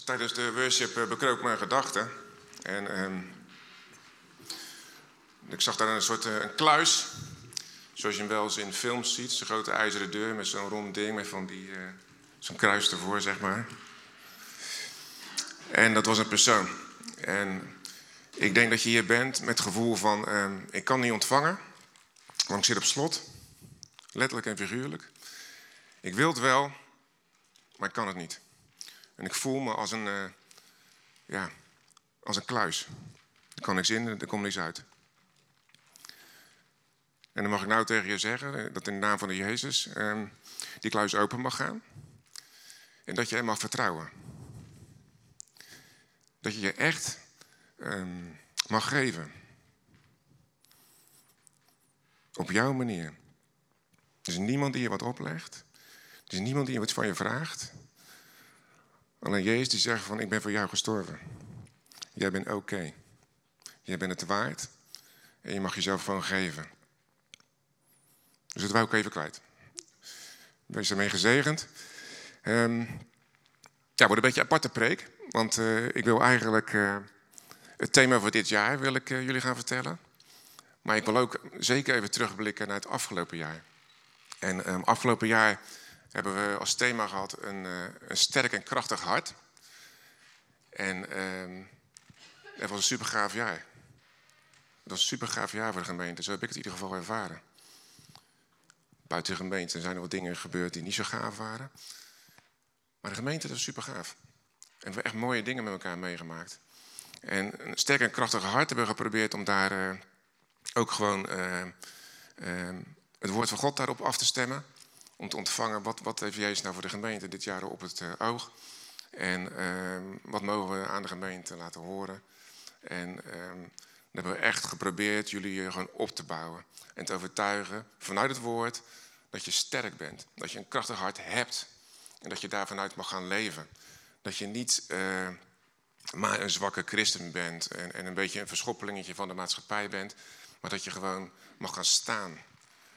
Tijdens de worship uh, bekroop mijn gedachten. En ehm, ik zag daar een soort uh, een kluis. Zoals je hem wel eens in films ziet. Zo'n grote ijzeren deur met zo'n rond ding met van die, uh, zo'n kruis ervoor, zeg maar. En dat was een persoon. En ik denk dat je hier bent met het gevoel van: ehm, ik kan niet ontvangen, want ik zit op slot. Letterlijk en figuurlijk. Ik wil het wel, maar ik kan het niet. En ik voel me als een, uh, ja, als een kluis. Er kan niks in er komt niks uit. En dan mag ik nou tegen je zeggen eh, dat in de naam van de Jezus eh, die kluis open mag gaan. En dat je hem mag vertrouwen. Dat je je echt eh, mag geven. Op jouw manier. Er is niemand die je wat oplegt. Er is niemand die wat van je vraagt. Alleen Jezus die zegt van ik ben voor jou gestorven. Jij bent oké. Jij bent het waard. En je mag jezelf gewoon geven. Dus dat wou ik even kwijt. Wees ermee gezegend. Um, ja, wordt een beetje aparte preek. Want uh, ik wil eigenlijk uh, het thema voor dit jaar wil ik, uh, jullie gaan vertellen. Maar ik wil ook zeker even terugblikken naar het afgelopen jaar. En um, afgelopen jaar hebben we als thema gehad een, een sterk en krachtig hart. En het was een super gaaf jaar. Het was een super gaaf jaar voor de gemeente. Zo heb ik het in ieder geval ervaren. Buiten de gemeente zijn er wat dingen gebeurd die niet zo gaaf waren. Maar de gemeente was super gaaf. En we hebben echt mooie dingen met elkaar meegemaakt. En een sterk en krachtig hart hebben we geprobeerd om daar uh, ook gewoon uh, uh, het woord van God daarop af te stemmen. Om te ontvangen wat, wat heeft Jezus nou voor de gemeente dit jaar op het oog. En wat mogen we aan de gemeente laten horen. En dan hebben we echt geprobeerd jullie gewoon op te bouwen. En te overtuigen vanuit het woord dat je sterk bent. Dat je een krachtig hart hebt. En dat je daar vanuit mag gaan leven. Dat je niet uh, maar een zwakke christen bent. En, en een beetje een verschoppelingetje van de maatschappij bent. Maar dat je gewoon mag gaan staan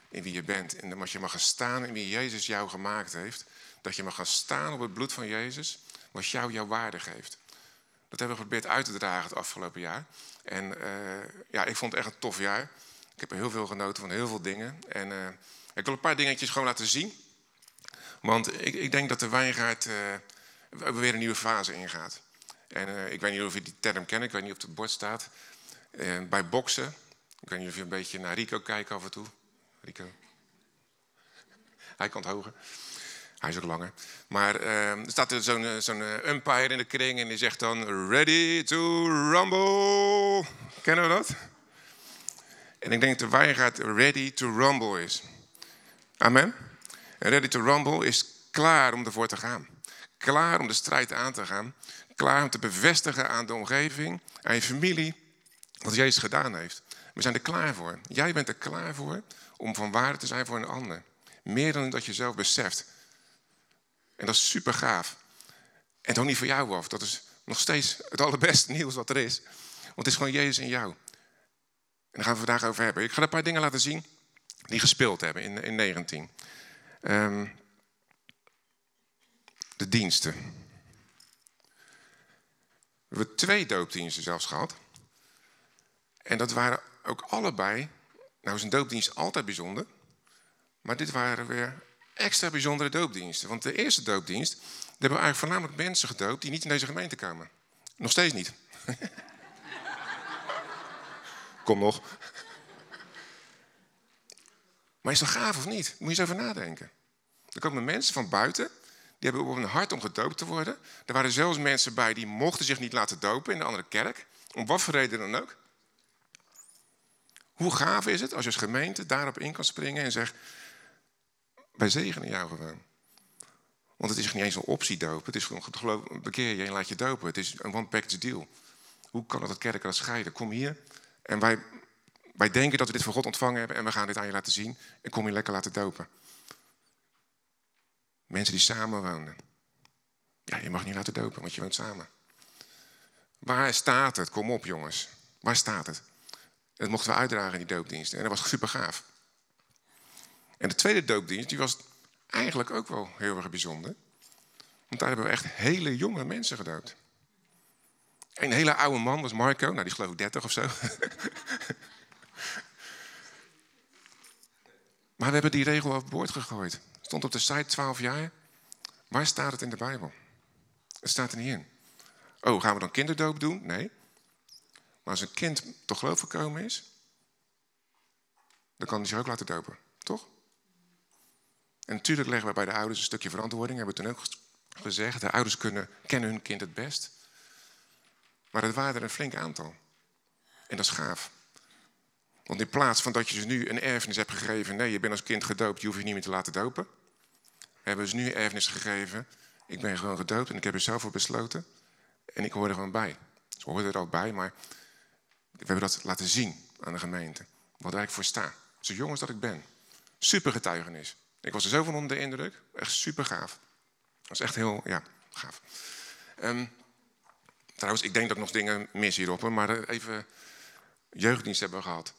in wie je bent. En dat je mag gaan staan in wie Jezus jou gemaakt heeft. Dat je mag gaan staan op het bloed van Jezus. Wat jou jouw waarde geeft. Dat hebben we geprobeerd uit te dragen het afgelopen jaar. En uh, ja, ik vond het echt een tof jaar. Ik heb er heel veel genoten van heel veel dingen. En uh, ik wil een paar dingetjes gewoon laten zien. Want ik, ik denk dat de wijngaard uh, weer een nieuwe fase ingaat. En ik weet niet of je die term kent, ik weet niet of het op het bord staat. Bij boksen, ik weet niet of je een beetje naar Rico kijkt af en toe. Rico. Hij kan het hoger. Hij is ook langer. Maar uh, er staat zo'n zo umpire in de kring en die zegt dan... Ready to rumble. Kennen we dat? En ik denk dat de wijngaard ready to rumble is. Amen. En ready to rumble is klaar om ervoor te gaan. Klaar om de strijd aan te gaan. Klaar om te bevestigen aan de omgeving, aan je familie, wat Jezus gedaan heeft. We zijn er klaar voor. Jij bent er klaar voor om van waarde te zijn voor een ander. Meer dan dat je zelf beseft. En dat is super gaaf. En toch niet voor jou af. Dat is nog steeds het allerbeste nieuws wat er is. Want het is gewoon Jezus in jou. En daar gaan we vandaag over hebben. Ik ga een paar dingen laten zien die gespeeld hebben in, in 19. Um, de diensten. We hebben twee doopdiensten zelfs gehad. En dat waren ook allebei. Nou is een doopdienst altijd bijzonder. Maar dit waren weer extra bijzondere doopdiensten. Want de eerste doopdienst, daar hebben we eigenlijk voornamelijk mensen gedoopt die niet in deze gemeente komen. Nog steeds niet. Kom nog. Maar is dat gaaf of niet? Moet je eens over nadenken. Er komen mensen van buiten, die hebben op hun hart om gedoopt te worden. Er waren zelfs mensen bij die mochten zich niet laten dopen in de andere kerk. Om wat voor reden dan ook. Hoe gaaf is het als je als gemeente daarop in kan springen en zegt... wij zegenen jou gewoon. Want het is niet eens een optie dopen. Het is gewoon, geloof, bekeer je en laat je dopen. Het is een one-package deal. Hoe kan het dat kerken dat scheiden? Kom hier en wij wij denken dat we dit van God ontvangen hebben en we gaan dit aan je laten zien en kom je lekker laten dopen. Mensen die samen wonen. Ja, je mag niet laten dopen, want je woont samen. Waar staat het? Kom op, jongens. Waar staat het? Dat mochten we uitdragen in die doopdiensten. En dat was super gaaf. En de tweede doopdienst, die was eigenlijk ook wel heel erg bijzonder. Want daar hebben we echt hele jonge mensen gedoopt. Een hele oude man was Marco, nou die geloof ik 30 of zo. maar we hebben die regel overboord gegooid. Stond op de site 12 jaar. Waar staat het in de Bijbel? Het staat er niet in. Oh, gaan we dan kinderdoop doen? Nee. Maar als een kind tot geloof gekomen is, dan kan hij zich ook laten dopen, toch? En natuurlijk leggen we bij de ouders een stukje verantwoording, hebben we toen ook gezegd. De ouders kunnen, kennen hun kind het best. Maar het waren er een flink aantal. En dat is gaaf. Want in plaats van dat je ze nu een erfenis hebt gegeven, nee, je bent als kind gedoopt, je hoeft je niet meer te laten dopen. Hebben ze nu erfenis gegeven, ik ben gewoon gedoopt en ik heb er zelf voor besloten. En ik hoor er gewoon bij. Ze hoorden er ook bij, maar we hebben dat laten zien aan de gemeente. Wat ik voor sta. Zo jong als dat ik ben. Super getuigenis. Ik was er zo van onder de indruk. Echt super gaaf. Dat is echt heel, ja, gaaf. Um, trouwens, ik denk dat ik nog dingen mis hierop, maar eh, even jeugddienst hebben we gehad.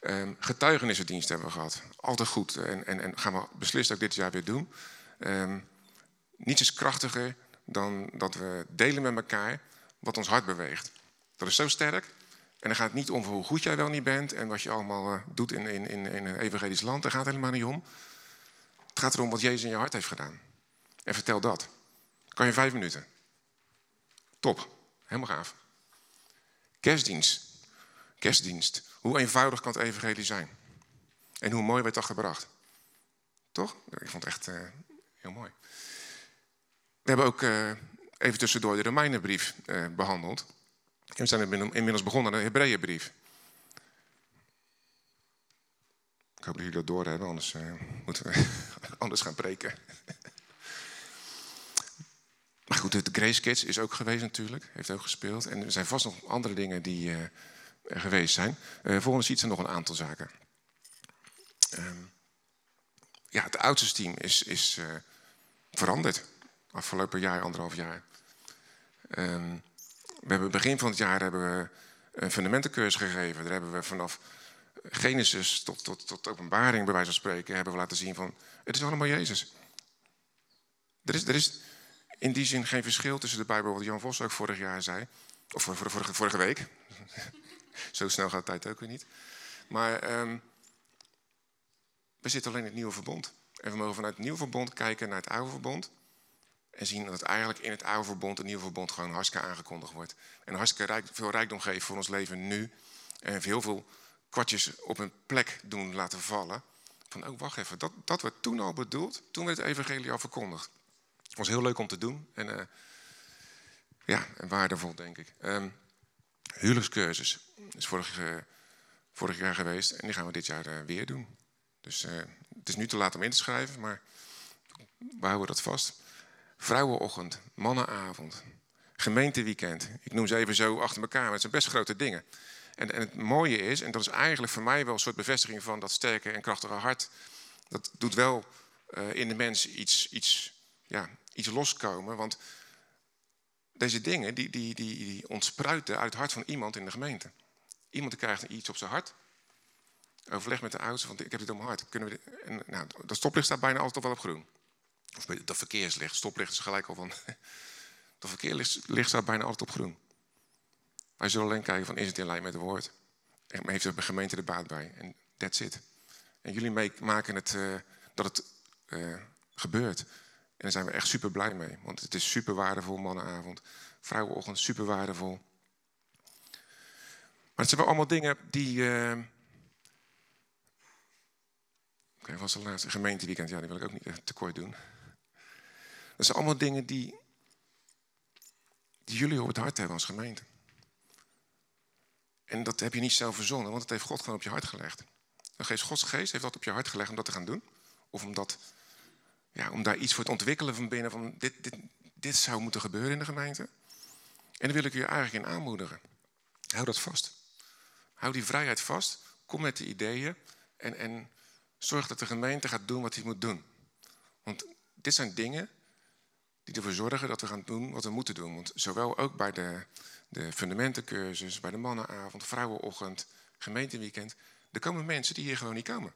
Um, getuigenissendienst hebben we gehad. Altijd goed. En, en, en gaan we beslist ook dit jaar weer doen. Um, niets is krachtiger dan dat we delen met elkaar wat ons hart beweegt. Dat is zo sterk. En dan gaat het niet om hoe goed jij wel niet bent en wat je allemaal uh, doet in, in, in, in een evangelisch land. Daar gaat het helemaal niet om. Het gaat erom wat Jezus in je hart heeft gedaan. En vertel dat. Kan je vijf minuten. Top. Helemaal gaaf. Kerstdienst. Kerstdienst. Hoe eenvoudig kan het evangelie zijn? En hoe mooi werd dat gebracht? Toch? Ik vond het echt uh, heel mooi. We hebben ook uh, even tussendoor de Romeinenbrief behandeld. We zijn inmiddels begonnen aan de Hebreeënbrief. Ik hoop dat jullie dat doorhebben, anders uh, moeten we anders gaan preken. maar goed, de Grace Kids is ook geweest natuurlijk, heeft ook gespeeld. En er zijn vast nog andere dingen die uh, er geweest zijn. Uh, volgens iets er nog een aantal zaken. Um, ja, het oudste team is, is veranderd. Afgelopen jaar, anderhalf jaar. Um, we hebben begin van het jaar hebben we een fundamentencursus gegeven. Daar hebben we vanaf Genesis tot, tot, tot openbaring, bij wijze van spreken, hebben we laten zien van, het is allemaal Jezus. Er is, er is in die zin geen verschil tussen de Bijbel, wat Jan Vos ook vorig jaar zei. Of vorige, vorige week. Zo snel gaat de tijd ook weer niet. Maar um, we zitten alleen in het nieuwe verbond. En we mogen vanuit het nieuwe verbond kijken naar het oude verbond. En zien dat eigenlijk in het oude verbond, het nieuwe verbond, gewoon hartstikke aangekondigd wordt. En hartstikke rijk, veel rijkdom geeft voor ons leven nu. En heel veel kwartjes op een plek doen laten vallen. Van, oh wacht even, dat, dat werd toen al bedoeld. Toen werd het evangelie al verkondigd. Was heel leuk om te doen. En uh, ja, en waardevol denk ik. Um, huwelijkscursus is vorig, uh, vorig, jaar geweest. En die gaan we dit jaar uh, weer doen. Dus het is nu te laat om in te schrijven, maar we houden dat vast. Vrouwenochtend, mannenavond, gemeenteweekend. Ik noem ze even zo achter elkaar, maar het zijn best grote dingen. En, en, het mooie is, en dat is eigenlijk voor mij wel een soort bevestiging van dat sterke en krachtige hart. Dat doet wel uh, in de mens iets, iets, ja, iets loskomen. Want deze dingen die, die, die, ontspruiten uit het hart van iemand in de gemeente. Iemand krijgt iets op zijn hart. Overleg met de ouders, want ik heb dit op mijn hart. Kunnen we nou, dat stoplicht staat bijna altijd wel op groen. Of dat verkeerslicht, stoplicht is gelijk al van. Dat verkeerslicht staat bijna altijd op groen. Wij zullen alleen kijken van is het in lijn met het woord. En heeft de gemeente er baat bij. En that's it. En jullie maken het uh, dat het uh, gebeurt. En daar zijn we echt super blij mee. Want het is super waardevol, mannenavond. Vrouwenochtend, super waardevol. Maar het zijn wel allemaal dingen die. Uh... Oké, was de laatste gemeenteweekend. Ja, die wil ik ook niet tekort doen. Dat zijn allemaal dingen die, die jullie op het hart hebben als gemeente. En dat heb je niet zelf verzonnen, want dat heeft God gewoon op je hart gelegd. De geest Gods geest heeft dat op je hart gelegd om dat te gaan doen. Of om, dat, ja, om daar iets voor te ontwikkelen van binnen. Van dit, dit, dit zou moeten gebeuren in de gemeente. En daar wil ik je eigenlijk in aanmoedigen. Hou dat vast. Hou die vrijheid vast. Kom met de ideeën. En, en zorg dat de gemeente gaat doen wat hij moet doen. Want dit zijn dingen die ervoor zorgen dat we gaan doen wat we moeten doen. Want zowel ook bij de, de fundamentencursus, bij de mannenavond, vrouwenochtend, gemeenteweekend. Er komen mensen die hier gewoon niet komen.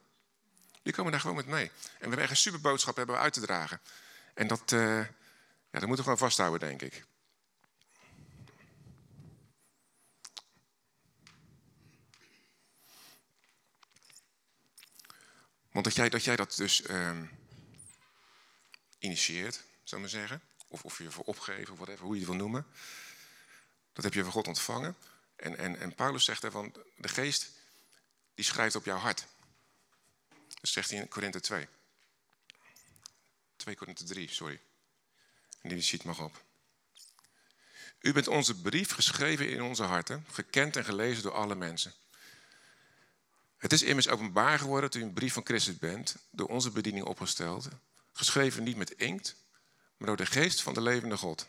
Die komen daar gewoon met mee. En we hebben echt een superboodschap hebben uit te dragen. En dat, uh, Ja, dat moeten we gewoon vasthouden, denk ik. Want dat jij dat, jij dat dus um, initieert, zou maar zeggen, of, of je ervoor opgeven, of whatever, hoe je het wil noemen, dat heb je van God ontvangen. En, en, en Paulus zegt ervan, de geest die schrijft op jouw hart. Dat zegt hij in Korinthe 2. 2 Korinthe 3, sorry. En die ziet mag op. U bent onze brief geschreven in onze harten, gekend en gelezen door alle mensen. Het is immers openbaar geworden dat u een brief van Christus bent, door onze bediening opgesteld, geschreven niet met inkt, maar door de geest van de levende God.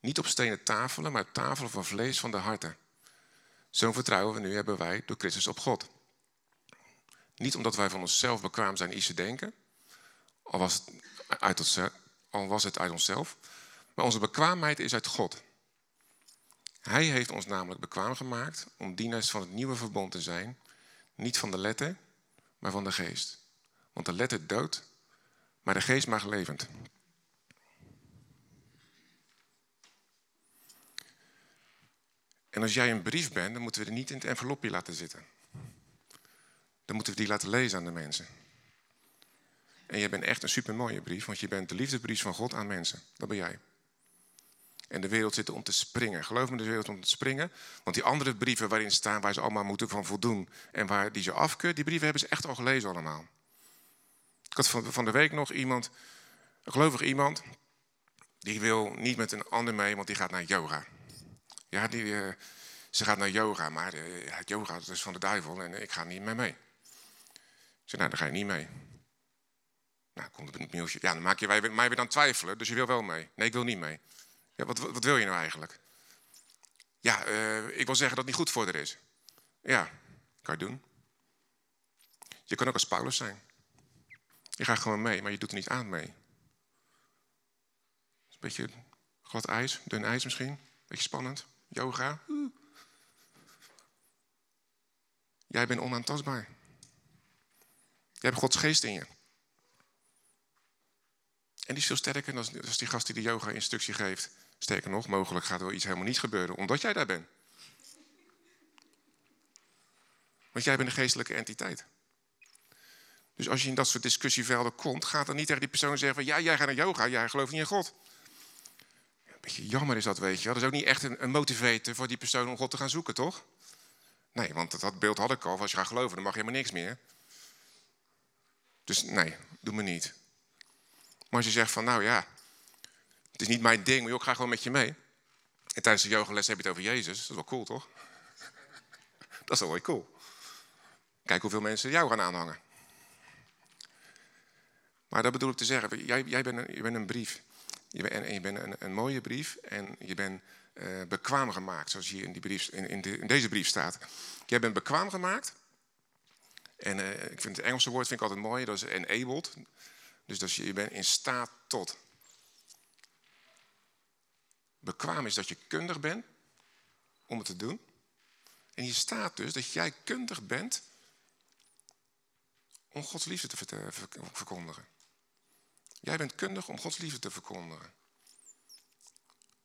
Niet op stenen tafelen, maar tafelen van vlees van de harten. Zo'n vertrouwen we nu hebben wij door Christus op God. Niet omdat wij van onszelf bekwaam zijn iets te denken, al was het uit, onszelf, al was het uit onszelf, maar onze bekwaamheid is uit God. Hij heeft ons namelijk bekwaam gemaakt om dienaars van het nieuwe verbond te zijn, niet van de letter, maar van de geest. Want de letter doodt, maar de geest mag levend. En als jij een brief bent, dan moeten we er niet in het envelopje laten zitten. Dan moeten we die laten lezen aan de mensen. En jij bent echt een supermooie brief, want je bent de liefdesbrief van God aan mensen. Dat ben jij. En de wereld zit om te springen. Geloof me, de wereld om te springen. Want die andere brieven waarin staan, waar ze allemaal moeten van voldoen en waar die ze afkeurt, die brieven hebben ze echt al gelezen allemaal. Ik had van de week nog iemand, een gelovig iemand, die wil niet met een ander mee, want die gaat naar yoga. Ja, die, uh, ze gaat naar yoga, maar uh, yoga is van de duivel en ik ga niet meer mee. Ik zei, nou, dan ga je niet mee. Nou, komt er een mailtje. Ja, dan maak je mij weer dan twijfelen, dus je wil wel mee. Nee, ik wil niet mee. Ja, wat, wat wil je nou eigenlijk? Ja, uh, ik wil zeggen dat het niet goed voor er is. Ja, kan je doen. Je kan ook als Paulus zijn. Je gaat gewoon mee, maar je doet er niet aan mee. Een beetje glad ijs, dun ijs misschien. Beetje spannend. Yoga. Jij bent onaantastbaar. Je hebt Gods geest in je. En die is veel sterker dan die gast die de yoga-instructie geeft. Sterker nog, mogelijk gaat er wel iets helemaal niet gebeuren, omdat jij daar bent. Want jij bent een geestelijke entiteit. Dus als je in dat soort discussievelden komt, gaat dan niet tegen die persoon zeggen van ja, jij gaat naar yoga, jij gelooft niet in God. Beetje jammer is dat, weet je. Dat is ook niet echt een, een motivator voor die persoon om God te gaan zoeken, toch? Nee, want dat beeld had ik al. Als je gaat geloven, dan mag je helemaal niks meer. Dus nee, doe me niet. Maar als je zegt van, nou ja, het is niet mijn ding, maar ik ga gewoon met je mee. En tijdens de yogales heb je het over Jezus. Dat is wel cool, toch? Dat is wel cool. Kijk hoeveel mensen jou gaan aanhangen. Maar dat bedoel ik te zeggen, jij, jij bent, een, je bent een brief. Je je bent een, een mooie brief en je bent uh, bekwaam gemaakt, zoals hier in, die brief, in, in, de, in, deze brief staat. Jij bent bekwaam gemaakt. En uh, ik vind het Engelse woord vind ik altijd mooi, dat is enabled. Dus dat je, je bent in staat tot. Bekwaam is dat je kundig bent om het te doen. En je staat dus dat jij kundig bent om Gods liefde te verkondigen. Jij bent kundig om Gods liefde te verkondigen.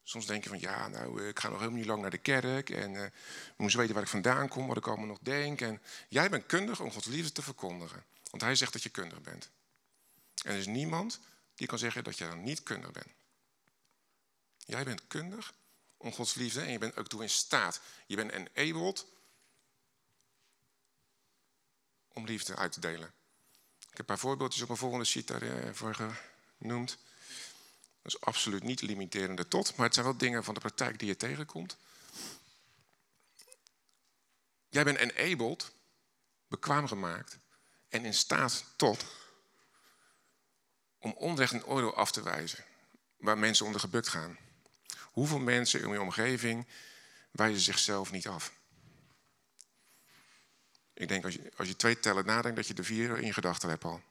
Soms denk je van ja, nou, ik ga nog helemaal niet lang naar de kerk en uh, ik moet weten waar ik vandaan kom, wat ik allemaal nog denk. En jij bent kundig om Gods liefde te verkondigen. Want hij zegt dat je kundig bent. En er is niemand die kan zeggen dat je dan niet kundig bent. Jij bent kundig om Gods liefde en je bent ook toe in staat. Je bent enabled om liefde uit te delen. Ik heb een paar voorbeeldjes op mijn volgende sheet daarvoor eh, genoemd. Dat is absoluut niet limiterende tot, maar het zijn wel dingen van de praktijk die je tegenkomt. Jij bent enabled, bekwaam gemaakt en in staat tot om onrecht en oordeel af te wijzen waar mensen onder gebukt gaan. Hoeveel mensen in je omgeving wijzen zichzelf niet af? Ik denk als je, als je twee tellen nadenkt, dat je de vier in gedachten hebt al.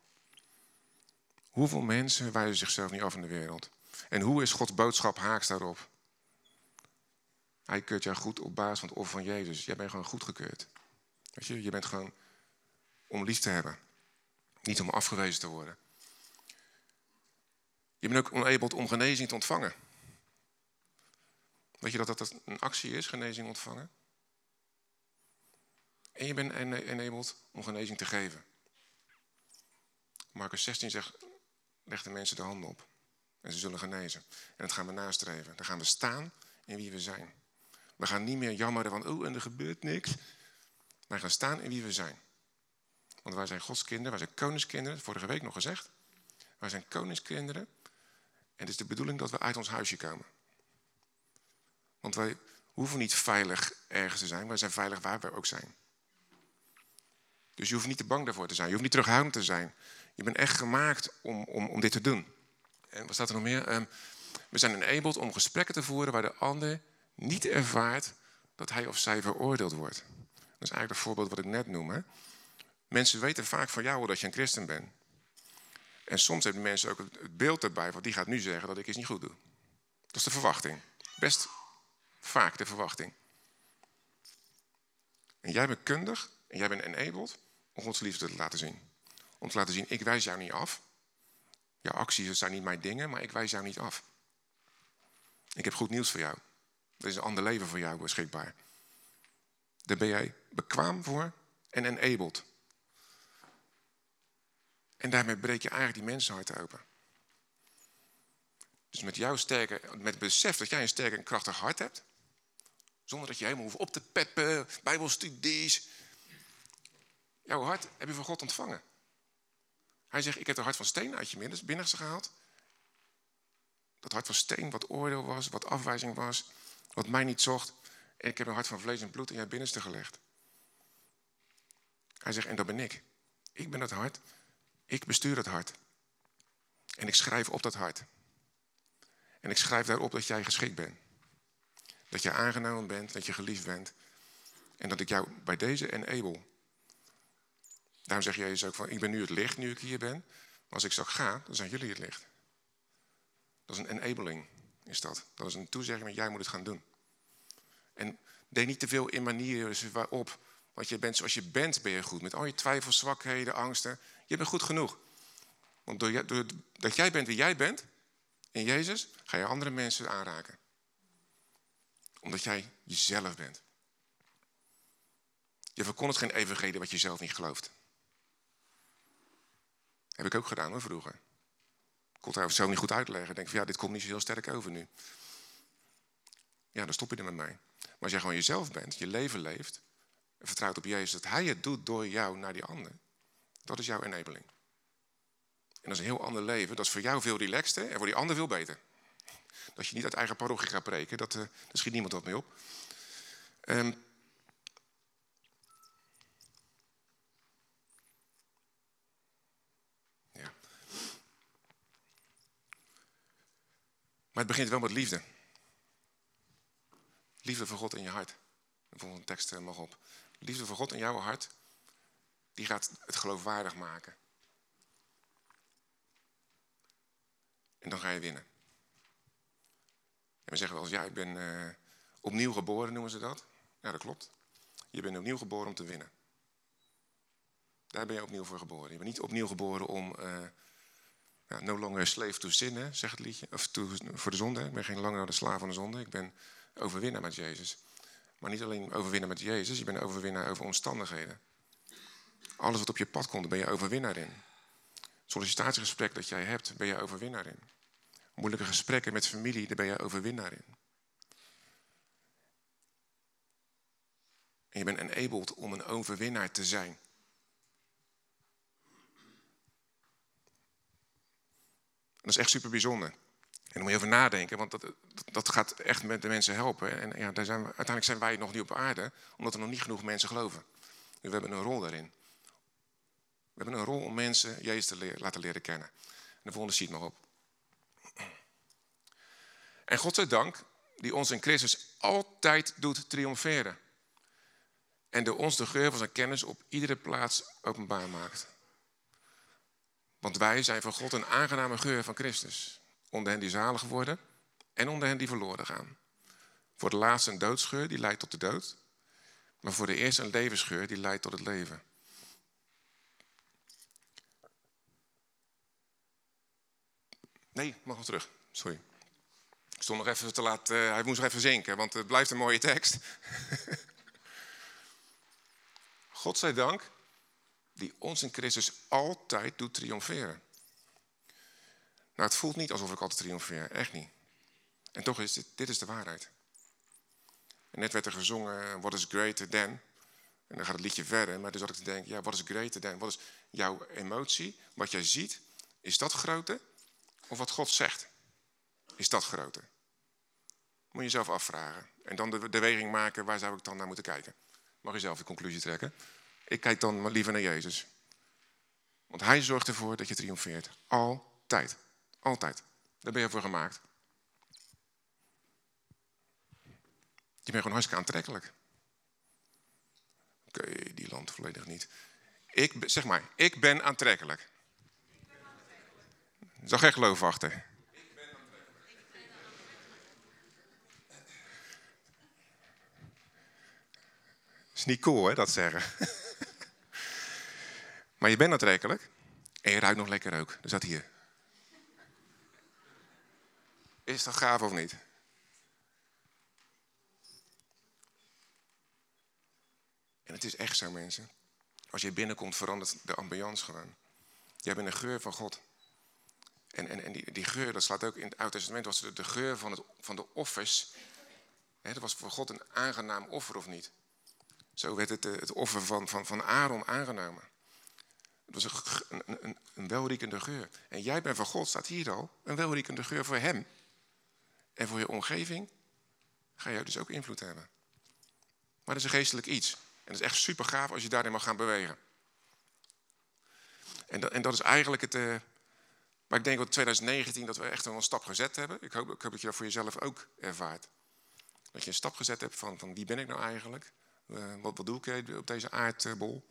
Hoeveel mensen wijzen zichzelf niet af in de wereld? En hoe is Gods boodschap haaks daarop? Hij keurt jou goed op basis van het offer van Jezus. Jij bent gewoon goedgekeurd. Weet je, je bent gewoon om lief te hebben. Niet om afgewezen te worden. Je bent ook enabled om genezing te ontvangen. Weet je dat dat een actie is, genezing ontvangen? En je bent enabled om genezing te geven. Marcus 16 zegt, leg de mensen de handen op. En ze zullen genezen. En dat gaan we nastreven. Dan gaan we staan in wie we zijn. We gaan niet meer jammeren van, oh, en er gebeurt niks. Wij gaan staan in wie we zijn. Want wij zijn Gods kinderen, wij zijn koningskinderen. Vorige week nog gezegd. Wij zijn koningskinderen. En het is de bedoeling dat we uit ons huisje komen. Want wij hoeven niet veilig ergens te zijn. Wij zijn veilig waar we ook zijn. Dus je hoeft niet te bang daarvoor te zijn. Je hoeft niet terughoudend te zijn. Je bent echt gemaakt om, om, om dit te doen. En wat staat er nog meer? Ehm, we zijn enabled om gesprekken te voeren waar de ander niet ervaart dat hij of zij veroordeeld wordt. Dat is eigenlijk het voorbeeld wat ik net noemde. Mensen weten vaak van jou dat je een christen bent. En soms hebben mensen ook het beeld erbij van die gaat nu zeggen dat ik iets niet goed doe. Dat is de verwachting. Best vaak de verwachting. En jij bent kundig en jij bent enabled om Gods liefde te laten zien. Om te laten zien, ik wijs jou niet af. Jouw acties zijn niet mijn dingen, maar ik wijs jou niet af. Ik heb goed nieuws voor jou. Er is een ander leven voor jou beschikbaar. Daar ben jij bekwaam voor en enabled. En daarmee breek je eigenlijk die mensenhart open. Dus met jouw sterke, met besef dat jij een sterk en krachtig hart hebt, zonder dat je helemaal hoeft op te peppen, bijbelstudies. Jouw hart heb je van God ontvangen. Hij zegt, ik heb het hart van steen uit je binnenste gehaald. Dat hart van steen, wat oordeel was, wat afwijzing was, wat mij niet zocht. En ik heb een hart van vlees en bloed in jouw binnenste gelegd. Hij zegt, en dat ben ik. Ik ben dat hart. Ik bestuur het hart. En ik schrijf op dat hart. En ik schrijf daarop dat jij geschikt bent. Dat je aangenomen bent, dat je geliefd bent. En dat ik jou bij deze enable. Daarom zeg Jezus ook van, ik ben nu het licht, nu ik hier ben. Maar als ik straks ga, dan zijn jullie het licht. Dat is een enabling, is dat. Dat is een toezegging, jij moet het gaan doen. En denk niet te veel in manieren waarop. Want je bent zoals je bent, ben je goed. Met al je twijfels, zwakheden, angsten. Je bent goed genoeg. Want doordat jij bent wie jij bent, in Jezus, ga je andere mensen aanraken. Omdat jij jezelf bent. Je verkondigt geen evangelie wat je zelf niet gelooft. Heb ik ook gedaan hoor, vroeger. Ik kon het zo niet goed uitleggen. Ik denk van ja, dit komt niet zo heel sterk over nu. Ja, dan stop je er met mij. Maar als jij gewoon jezelf bent, je leven leeft, en vertrouwt op Jezus dat Hij het doet door jou naar die ander, dat is jouw enabling. En dat is een heel ander leven. Dat is voor jou veel relaxter en voor die ander veel beter. Dat je niet uit eigen parochie gaat preken, dat, uh, daar schiet niemand wat mee op. Um, ja. Maar het begint wel met liefde. Liefde voor God in je hart. De volgende tekst uh, mag op. Liefde voor God in jouw hart, die gaat het geloofwaardig maken. En dan ga je winnen. En we zeggen wel eens, ja, ik ben uh, opnieuw geboren, noemen ze dat. Ja, dat klopt. Je bent opnieuw geboren om te winnen. Daar ben je opnieuw voor geboren. Je bent niet opnieuw geboren om uh, ja, no longer slave to sin, zegt het liedje. Of to, voor de zonde. Ik ben geen langer de slaaf van de zonde. Ik ben overwinnaar met Jezus. Maar niet alleen overwinnaar met Jezus, je bent overwinnaar over omstandigheden. Alles wat op je pad komt, ben je overwinnaar in. Sollicitatiegesprek dat jij hebt, ben je overwinnaar in. Moeilijke gesprekken met familie, daar ben je overwinnaar in. Je bent enabled om een overwinnaar te zijn. Dat is echt super bijzonder. En daar moet je over nadenken, want dat, dat gaat echt met de mensen helpen. En ja, daar zijn we, uiteindelijk zijn wij nog niet op aarde, omdat er nog niet genoeg mensen geloven. Dus we hebben een rol daarin. We hebben een rol om mensen Jezus te laten leren kennen. En de volgende ziet nog op. En God zij dank, die ons in Christus altijd doet triomferen. En door ons de geur van zijn kennis op iedere plaats openbaar maakt. Want wij zijn voor God een aangename geur van Christus. Onder hen die zalig worden en onder hen die verloren gaan. Voor de laatste een doodsgeur die leidt tot de dood. Maar voor de eerste een levensgeur die leidt tot het leven. Nee, mag nog terug. Sorry. Ik stond nog even te laat. Uh, hij moest nog even zinken, want het blijft een mooie tekst. God zij dank, die ons in Christus altijd doet triomferen. Nou, het voelt niet alsof ik altijd triomfeer, echt niet. En toch is dit, dit is de waarheid. En net werd er gezongen, what is greater than? En dan gaat het liedje verder, maar dus zat ik te denken, ja, wat is greater than? Wat is jouw emotie, wat jij ziet, is dat groter? Of wat God zegt, is dat groter? Moet je jezelf afvragen. En dan de, de weging maken, waar zou ik dan naar moeten kijken? Mag je zelf de conclusie trekken. Ik kijk dan liever naar Jezus. Want Hij zorgt ervoor dat je triomfeert. Altijd. Altijd. Daar ben je voor gemaakt. Je bent gewoon hartstikke aantrekkelijk. Oké, die land volledig niet. Ik, zeg maar, ik ben aantrekkelijk. Er is geen geloof achter. is niet cool, hè, dat zeggen. maar je bent aantrekkelijk. En je ruikt nog lekker ook. Dat zat hier. Is dat gaaf of niet? En het is echt zo, mensen. Als je binnenkomt, verandert de ambiance gewoon. Jij bent een geur van God. En, en, en die, die geur, dat slaat ook in het Oude Testament, was de, de geur van, het, van de offers. He, dat was voor God een aangenaam offer of niet. Zo werd het, eh, het offer van, van, van Aaron aangenomen. Het was een, een, een welriekende geur. En jij bent van God, staat hier al, een welriekende geur voor hem. En voor je omgeving ga je dus ook invloed hebben. Maar dat is een geestelijk iets. En dat is echt super gaaf als je daarin mag gaan bewegen. En dat, en dat is eigenlijk het. Uh, maar ik denk dat 2019 dat we echt een stap gezet hebben. Ik hoop, ik dat je dat voor jezelf ook ervaart. Dat je een stap gezet hebt van, van wie ben ik nou eigenlijk? Uh, wat, wat doe ik op deze aardbol?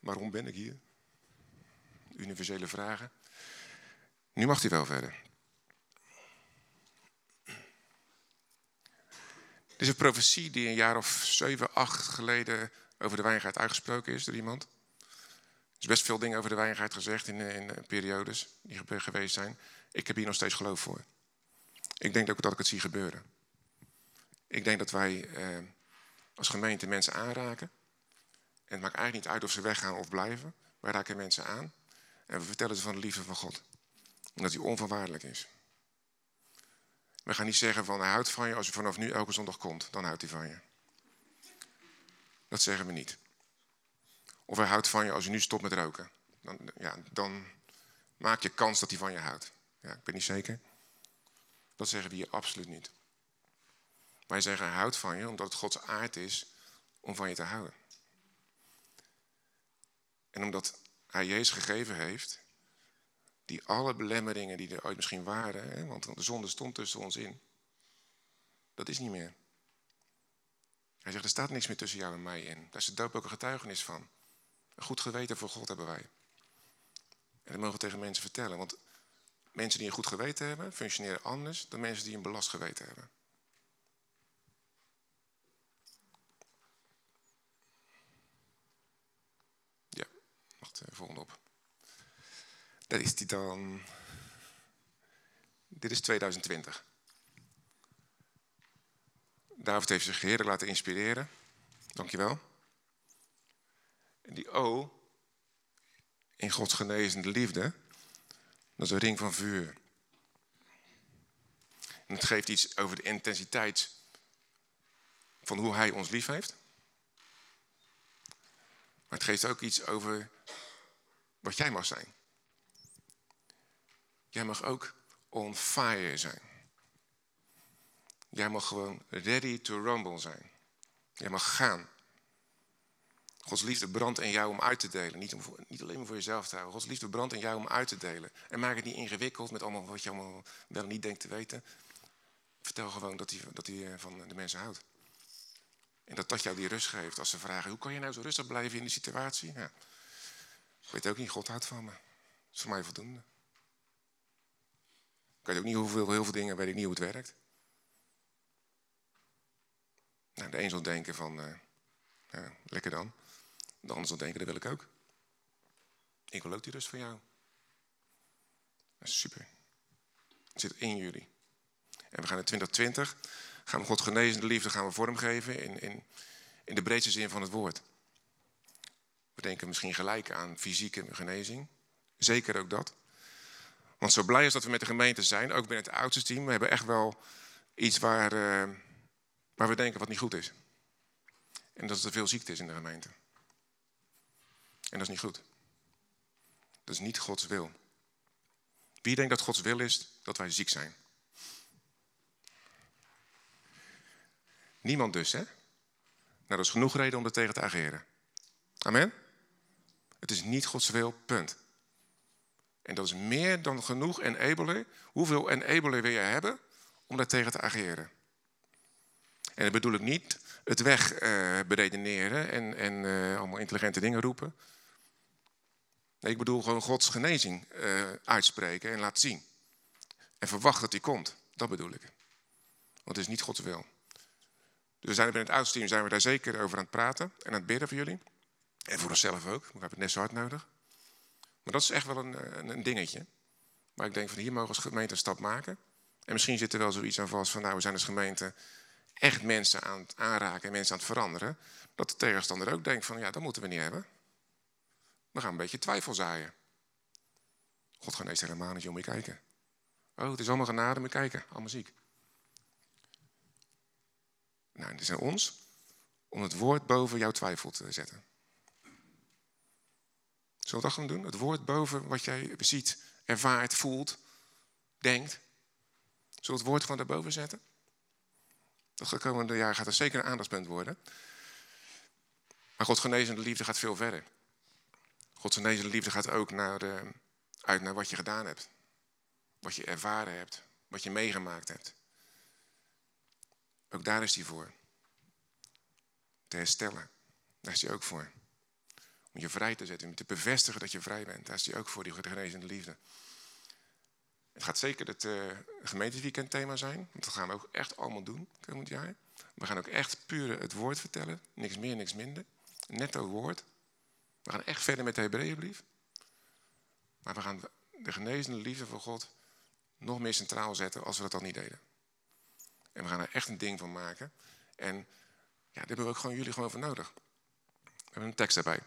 Waarom ben ik hier? Universele vragen. Nu mag hij wel verder. Dit is een profetie die een jaar of zeven, acht geleden over de wijngaard uitgesproken is door iemand. Er is best veel dingen over de wijngaard gezegd in, in periodes die geweest zijn. Ik heb hier nog steeds geloof voor. Ik denk ook dat ik het zie gebeuren. Ik denk dat wij eh, als gemeente mensen aanraken. En het maakt eigenlijk niet uit of ze weggaan of blijven. Wij raken mensen aan. En we vertellen ze van de liefde van God. Omdat hij onvoorwaardelijk is. We gaan niet zeggen van hij houdt van je als je vanaf nu elke zondag komt. Dan houdt hij van je. Dat zeggen we niet. Of hij houdt van je als je nu stopt met roken. Dan, ja, dan maak je kans dat hij van je houdt. Ja, ik ben niet zeker. Dat zeggen we hier absoluut niet. Wij zeggen hij houdt van je omdat het Gods aard is om van je te houden. En omdat hij Jezus gegeven heeft, die alle belemmeringen die er ooit misschien waren, hè, want de zonde stond tussen ons in, dat is niet meer. Hij zegt, er staat niks meer tussen jou en mij in. Daar is de doop ook een getuigenis van. Een goed geweten voor God hebben wij. En dat mogen we tegen mensen vertellen. Want mensen die een goed geweten hebben, functioneren anders dan mensen die een belast geweten hebben. Ja, de volgende op. Daar is die dan. Dit is 2020. David heeft zich heerlijk laten inspireren. Dankjewel. En die O in Gods genezende liefde, dat is een ring van vuur. En het geeft iets over de intensiteit van hoe Hij ons lief heeft. Maar het geeft ook iets over wat jij mag zijn. Jij mag ook on fire zijn. Jij mag gewoon ready to rumble zijn. Jij mag gaan. Gods liefde brandt in jou om uit te delen. Niet, om, niet alleen maar voor jezelf te houden. Gods liefde brandt in jou om uit te delen. En maak het niet ingewikkeld met allemaal wat je allemaal wel niet denkt te weten. Vertel gewoon dat hij, dat hij eh, van de mensen houdt. En dat dat jou die rust geeft. Als ze vragen, hoe kan je nou zo rustig blijven in die situatie? Ja. Ik weet ook niet, God houdt van me. Dat is voor mij voldoende. Ik weet ook niet hoeveel, heel veel dingen, weet ik niet hoe het werkt. Nou, de een zal denken van, ja, lekker dan. De ander zal denken, dat wil ik ook. Ik wil ook die rust van jou. Dat is super. Het zit in jullie. En we gaan in 2020, gaan we God genezende liefde gaan we vormgeven in, in, in de breedste zin van het woord. We denken misschien gelijk aan fysieke genezing. Zeker ook dat. Want zo blij is dat we met de gemeente zijn, ook binnen het oudste team, we hebben echt wel iets waar, uh, waar we denken wat niet goed is. En dat er veel ziekte is in de gemeente. En dat is niet goed. Dat is niet Gods wil. Wie denkt dat Gods wil is dat wij ziek zijn? Niemand dus, hè? Nou, dat is genoeg reden om er tegen te ageren. Amen? Het is niet Gods wil, punt. En dat is meer dan genoeg enabler. Hoeveel enabler wil je hebben om daar tegen te ageren? En dat bedoel ik niet het weg uh, beredeneren en, en uh, allemaal intelligente dingen roepen. Nee, ik bedoel gewoon Gods genezing uh, uitspreken en laten zien. En verwacht dat die komt. Dat bedoel ik. Want het is niet Gods wil. Dus we zijn binnen het oudsteam zijn we daar zeker over aan het praten en aan het bidden voor jullie. En voor onszelf ook. We hebben het net zo hard nodig. Maar dat is echt wel een, een, een dingetje. Maar ik denk van hier mogen we als gemeente een stap maken. En misschien zit er wel zoiets aan vast van nou we zijn als gemeente echt mensen aan het aanraken en mensen aan het veranderen. Dat de tegenstander ook denkt van ja dat moeten we niet hebben. We gaan een beetje twijfel zaaien. God geneest helemaal niet, moet je kijken. Oh, het is allemaal genade, je kijken, allemaal ziek. Nou, het is aan ons om het woord boven jouw twijfel te zetten. Zullen we dat gaan doen? Het woord boven wat jij ziet, ervaart, voelt, denkt. Zullen we het woord gewoon daarboven zetten? Dat komende jaar gaat er zeker een aandachtspunt worden. Maar God genezende liefde gaat veel verder. Gods genezende liefde gaat ook naar de, uit naar wat je gedaan hebt. Wat je ervaren hebt. Wat je meegemaakt hebt. Ook daar is hij voor. Te herstellen. Daar is hij ook voor. Om je vrij te zetten. Om te bevestigen dat je vrij bent. Daar is hij ook voor, die genezende liefde. Het gaat zeker het uh, gemeenteweekend thema zijn. Want dat gaan we ook echt allemaal doen komend jaar. We gaan ook echt puur het woord vertellen. Niks meer, niks minder. Netto woord. We gaan echt verder met de Hebreeënbrief. Maar we gaan de genezende liefde van God nog meer centraal zetten als we dat al niet deden. En we gaan er echt een ding van maken. En ja, daar hebben we ook gewoon jullie gewoon voor nodig. We hebben een tekst daarbij.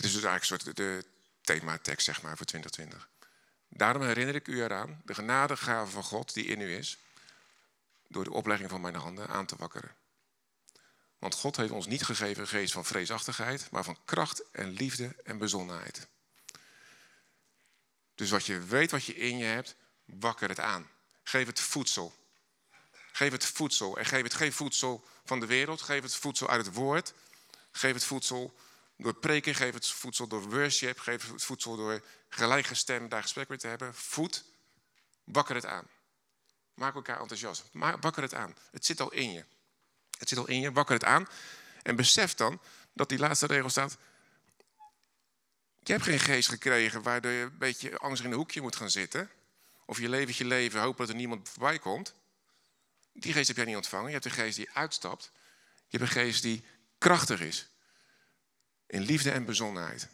Dit is dus eigenlijk een soort de thematekst zeg maar, voor 2020. Daarom herinner ik u eraan de genadegave van God die in u is, door de oplegging van mijn handen aan te wakkeren. Want God heeft ons niet gegeven een geest van vreesachtigheid, maar van kracht en liefde en bezonnenheid. Dus wat je weet wat je in je hebt, wakker het aan. Geef het voedsel. Geef het voedsel. En geef het geen voedsel van de wereld. Geef het voedsel uit het woord. Geef het voedsel door preken. Geef het voedsel door worship. Geef het voedsel door gelijkgestemd daar gesprek mee te hebben. Voed. Wakker het aan. Maak elkaar enthousiast. Wakker het aan. Het zit al in je. Het zit al in je, wakker het aan. En besef dan dat die laatste regel staat. Je hebt geen geest gekregen waardoor je een beetje angstig in een hoekje moet gaan zitten. Of je leventje leven, hopen dat er niemand voorbij komt. Die geest heb jij niet ontvangen. Je hebt een geest die uitstapt. Je hebt een geest die krachtig is. In liefde en bezonnenheid.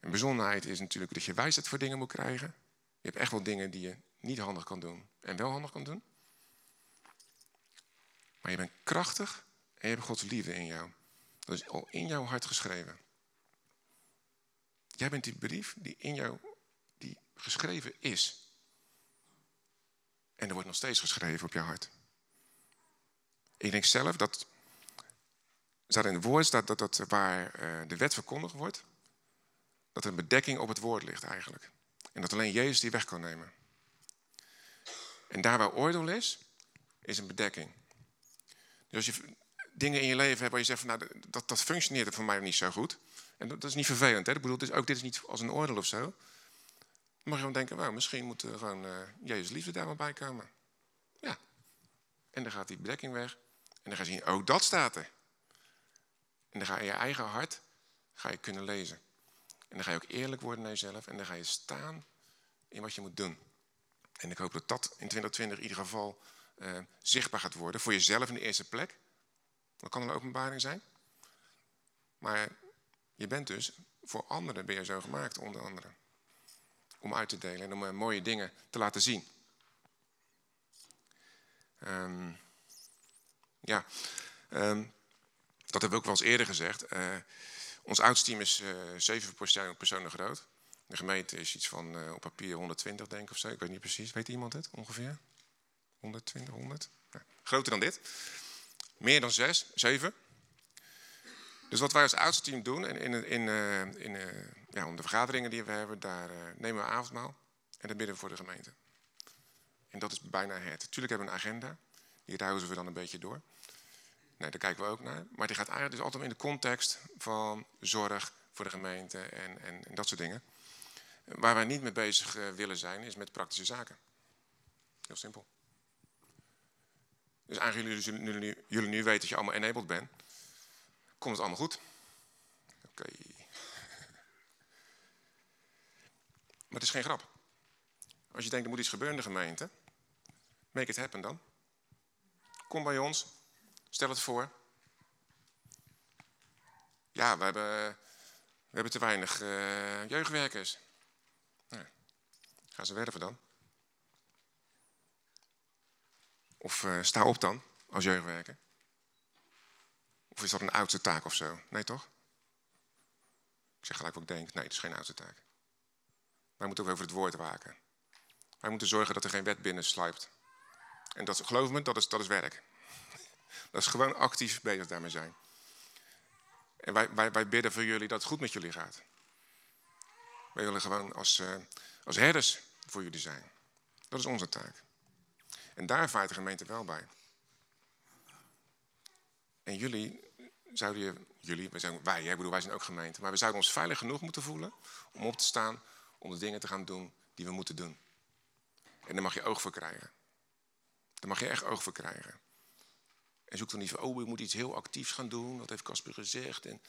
En bezonnenheid is natuurlijk dat je wijsheid voor dingen moet krijgen. Je hebt echt wel dingen die je niet handig kan doen en wel handig kan doen. Maar je bent krachtig en je hebt Gods liefde in jou. Dat is al in jouw hart geschreven. Jij bent die brief die in jou die geschreven is. En er wordt nog steeds geschreven op jouw hart. Ik denk zelf dat, staat in het woord staat dat, dat waar eh, de wet verkondigd wordt, dat er een bedekking op het woord ligt eigenlijk. En dat alleen Jezus die weg kan nemen. En daar waar oordeel is, is een bedekking. Dus als je dingen in je leven hebt waar je zegt van nou, dat, dat functioneert voor mij niet zo goed. En dat, is niet vervelend. Hè? Ik bedoel, dus ook dit is niet als een oordeel of zo. Dan mag je gewoon denken, misschien moet er gewoon uh, Jezus liefde daar maar bij komen. Ja. En dan gaat die bedekking weg. En dan ga je zien, oh, dat staat er. En dan ga je je eigen hart ga je kunnen lezen. En dan ga je ook eerlijk worden naar jezelf. En dan ga je staan in wat je moet doen. En ik hoop dat dat in 2020 in ieder geval uh, zichtbaar gaat worden. Voor jezelf in de eerste plek. Dat kan een openbaring zijn. Maar je bent dus, voor anderen ben je zo gemaakt, onder andere. Om uit te delen en om mooie dingen te laten zien. Um, ja, um, dat hebben we ook wel eens eerder gezegd. Uh, ons oudsteam is uh, zeven personen groot. De gemeente is iets van uh, op papier 120, denk ik of zo. Ik weet niet precies. Weet iemand het ongeveer? 120, 100? Ja, groter dan dit. Meer dan zes, zeven. Dus wat wij als oudste team doen, in, in, in, ja, de vergaderingen die we hebben, daar nemen we avondmaal en dan bidden we voor de gemeente. En dat is bijna het. Tuurlijk hebben we een agenda, die ruizen we dan een beetje door. Nee, daar kijken we ook naar. Maar die gaat eigenlijk dus altijd in de context van zorg voor de gemeente en, en, dat soort dingen. Waar wij niet mee bezig eh, willen zijn, is met praktische zaken. Heel simpel. Dus aangezien jullie nu, jullie nu weten dat je allemaal enabled bent, komt het allemaal goed. Oké. Maar het is geen grap. Als je denkt, er moet iets gebeuren in de gemeente, make it happen dan. Kom bij ons, Stel het voor. Ja, we hebben, we hebben te weinig uh, jeugdwerkers. Nou, gaan ze werven dan. Of uh, sta op dan, als jeugdwerker. Of is dat een oudste taak of zo? Nee, toch? Ik zeg gelijk wat ik denk. Nee, het is geen oudste taak. Wij moeten ook over het woord waken. Wij moeten zorgen dat er geen wet binnen sluipt. En dat, geloof me, dat is, dat is werk. Dat is gewoon actief bezig daarmee zijn. En wij, wij, wij bidden voor jullie dat het goed met jullie gaat. Wij willen gewoon als, uh, als herders voor jullie zijn. Dat is onze taak. En daar vaart de gemeente wel bij. En jullie zouden je, jullie, wij wij, bedoel, wij zijn ook gemeente, maar we zouden ons veilig genoeg moeten voelen om op te staan, om de dingen te gaan doen die we moeten doen. En daar mag je oog voor krijgen. Daar mag je echt oog voor krijgen. En zoek dan niet van, oh, we moeten iets heel actiefs gaan doen. Wat heeft Casper gezegd? En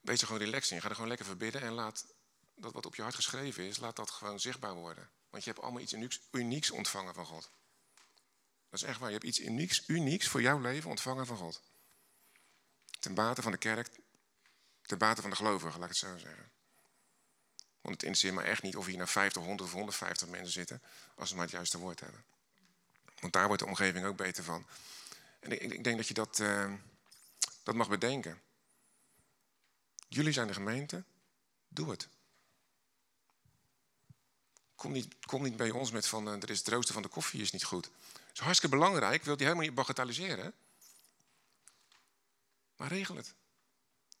wees er gewoon relaxed in. Ga er gewoon lekker verbidden en laat dat wat op je hart geschreven is, laat dat gewoon zichtbaar worden. Want je hebt allemaal iets unieks, ontvangen van God. Dat is echt waar. Je hebt iets unieks, unieks voor jouw leven ontvangen van God. Ten bate van de kerk, ten bate van de gelovigen, laat ik het zo zeggen. Want het interesseert me echt niet of hier naar 50, 100 of 150 mensen zitten, als ze maar het juiste woord hebben. Want daar wordt de omgeving ook beter van. En ik, ik denk dat je dat, uh, dat mag bedenken. Jullie zijn de gemeente, doe het. Kom niet, kom niet bij ons met van, uh, er is het rooster van de koffie is niet goed. Dat is hartstikke belangrijk, ik wil die helemaal niet bagatelliseren. Maar regel het.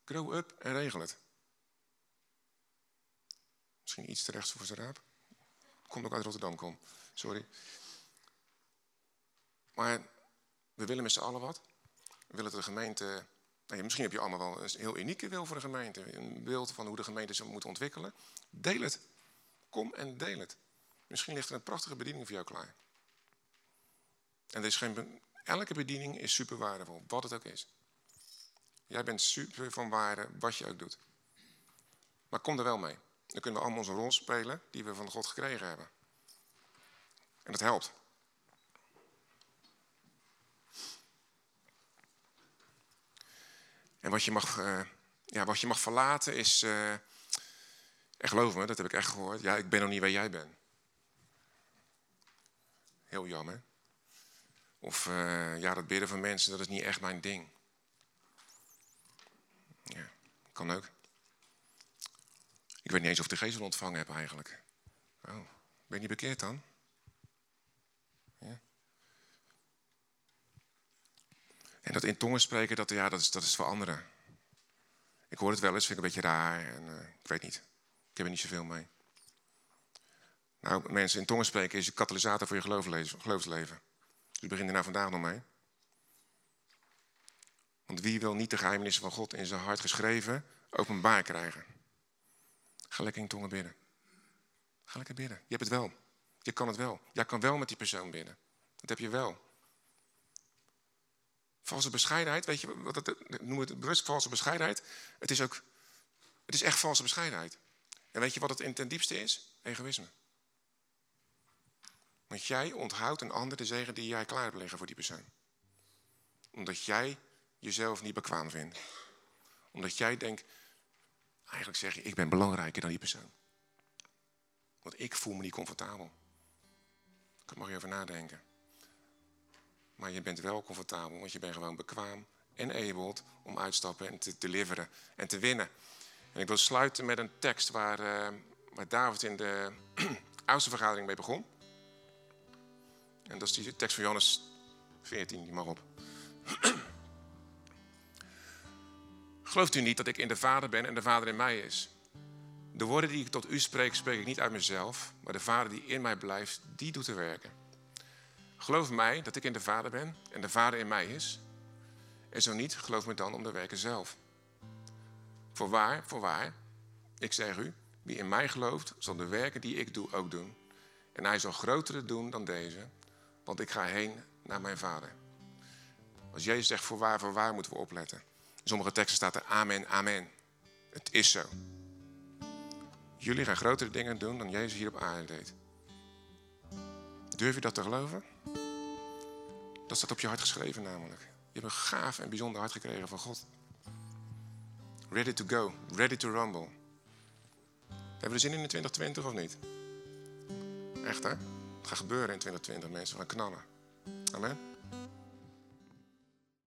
Grow up en regel het. Misschien iets te rechts voor zijn raap. Komt ook uit Rotterdam, kom. Sorry. Maar we willen met z'n allen wat. We willen de gemeente... Nou misschien heb je allemaal wel een heel unieke wil voor de gemeente. Een beeld van hoe de gemeente zich moet ontwikkelen. Deel het. Kom en deel het. Misschien ligt er een prachtige bediening voor jou klaar. En er is geen, elke bediening is super waardevol, wat het ook is. Jij bent super van waarde, wat je ook doet. Maar kom er wel mee. Dan kunnen we allemaal onze rol spelen die we van God gekregen hebben. En dat helpt. En wat je mag, uh, ja, wat je mag verlaten is. En geloof me, dat heb ik echt gehoord. Ja, ik ben nog niet waar jij bent. Heel jammer. Of uh, ja, dat bidden van mensen, dat is niet echt mijn ding. Ja, kan ook. Ik weet niet eens of ik de geest wil ontvangen heb eigenlijk. Oh, ben je niet bekeerd dan? Dat in tongen spreken, dat, ja, dat, is, dat is voor anderen. Ik hoor het wel eens, vind ik een beetje raar. En, uh, ik weet niet. Ik heb er niet zoveel mee. Nou, mensen, in tongen spreken is een katalysator voor je geloofsleven. Dus begin er nou vandaag nog mee. Want wie wil niet de geheimenissen van God in zijn hart geschreven openbaar krijgen? Ga lekker in tongen bidden. Ga lekker bidden. Je hebt het wel. Je kan het wel. Jij kan wel met die persoon bidden. Dat heb je wel. Valse bescheidenheid, weet je wat het, noem het bewust valse bescheidenheid. Het is ook, het is echt valse bescheidenheid. En weet je wat het in ten diepste is? Egoïsme. Want jij onthoudt een ander de zegen die jij klaar hebt liggen voor die persoon. Omdat jij jezelf niet bekwaam vindt. Omdat jij denkt, eigenlijk zeg je, ik ben belangrijker dan die persoon. Want ik voel me niet comfortabel. Daar mag je over nadenken. Maar je bent wel comfortabel, want je bent gewoon bekwaam en able om uitstappen en te deliveren en te winnen. En ik wil sluiten met een tekst waar, uh, waar David in de oudste vergadering mee begon. En dat is die tekst van Johannes 14, die mag op. Gelooft u niet dat ik in de Vader ben en de Vader in mij is? De woorden die ik tot u spreek, spreek ik niet uit mezelf, maar de Vader die in mij blijft, die doet te werken. Geloof mij dat ik in de Vader ben en de Vader in mij is. En zo niet, geloof me dan om de werken zelf. Voorwaar, voorwaar, ik zeg u, wie in mij gelooft, zal de werken die ik doe ook doen. En hij zal grotere doen dan deze, want ik ga heen naar mijn Vader. Als Jezus zegt voorwaar, voorwaar, moeten we opletten. In sommige teksten staat er amen, amen. Het is zo. Jullie gaan grotere dingen doen dan Jezus hier op aarde deed. Durf je dat te geloven? Dat staat op je hart geschreven namelijk. Je hebt een gaaf en bijzonder hart gekregen van God. Ready to go, ready to rumble. Hebben we zin in in 2020 of niet? Echt hè? Het gaat gebeuren in 2020, mensen. Gaan knallen. Amen.